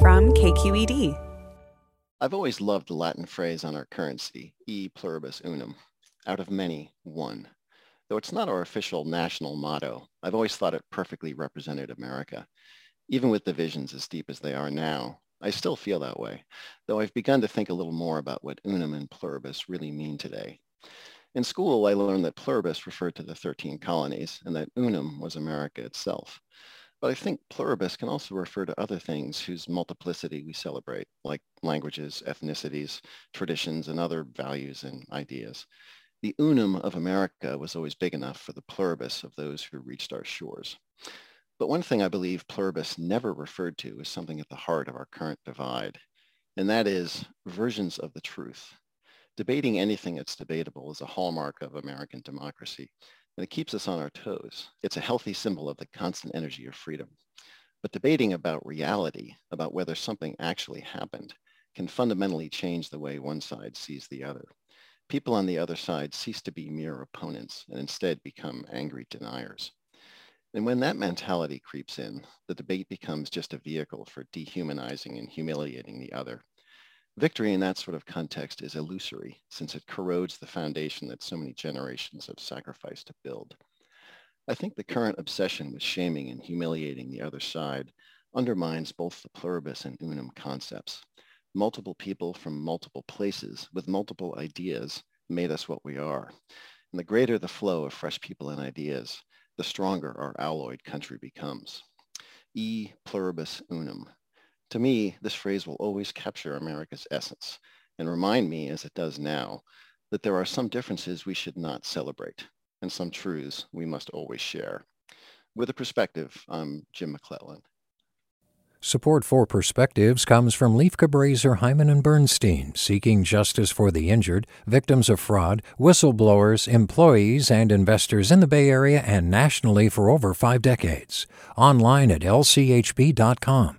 from KQED. I've always loved the Latin phrase on our currency, e pluribus unum, out of many, one. Though it's not our official national motto, I've always thought it perfectly represented America. Even with divisions as deep as they are now, I still feel that way, though I've begun to think a little more about what unum and pluribus really mean today. In school, I learned that pluribus referred to the 13 colonies and that unum was America itself. But I think pluribus can also refer to other things whose multiplicity we celebrate, like languages, ethnicities, traditions, and other values and ideas. The unum of America was always big enough for the pluribus of those who reached our shores. But one thing I believe pluribus never referred to is something at the heart of our current divide, and that is versions of the truth. Debating anything that's debatable is a hallmark of American democracy, and it keeps us on our toes. It's a healthy symbol of the constant energy of freedom. But debating about reality, about whether something actually happened, can fundamentally change the way one side sees the other. People on the other side cease to be mere opponents and instead become angry deniers. And when that mentality creeps in, the debate becomes just a vehicle for dehumanizing and humiliating the other. Victory in that sort of context is illusory since it corrodes the foundation that so many generations have sacrificed to build. I think the current obsession with shaming and humiliating the other side undermines both the pluribus and unum concepts. Multiple people from multiple places with multiple ideas made us what we are. And the greater the flow of fresh people and ideas, the stronger our alloyed country becomes. E pluribus unum, to me, this phrase will always capture America's essence and remind me, as it does now, that there are some differences we should not celebrate and some truths we must always share. With a perspective, I'm Jim McClellan. Support for Perspectives comes from Lieff Cabraser, Heimann and Bernstein, seeking justice for the injured, victims of fraud, whistleblowers, employees, and investors in the Bay Area and nationally for over five decades. Online at lchb.com.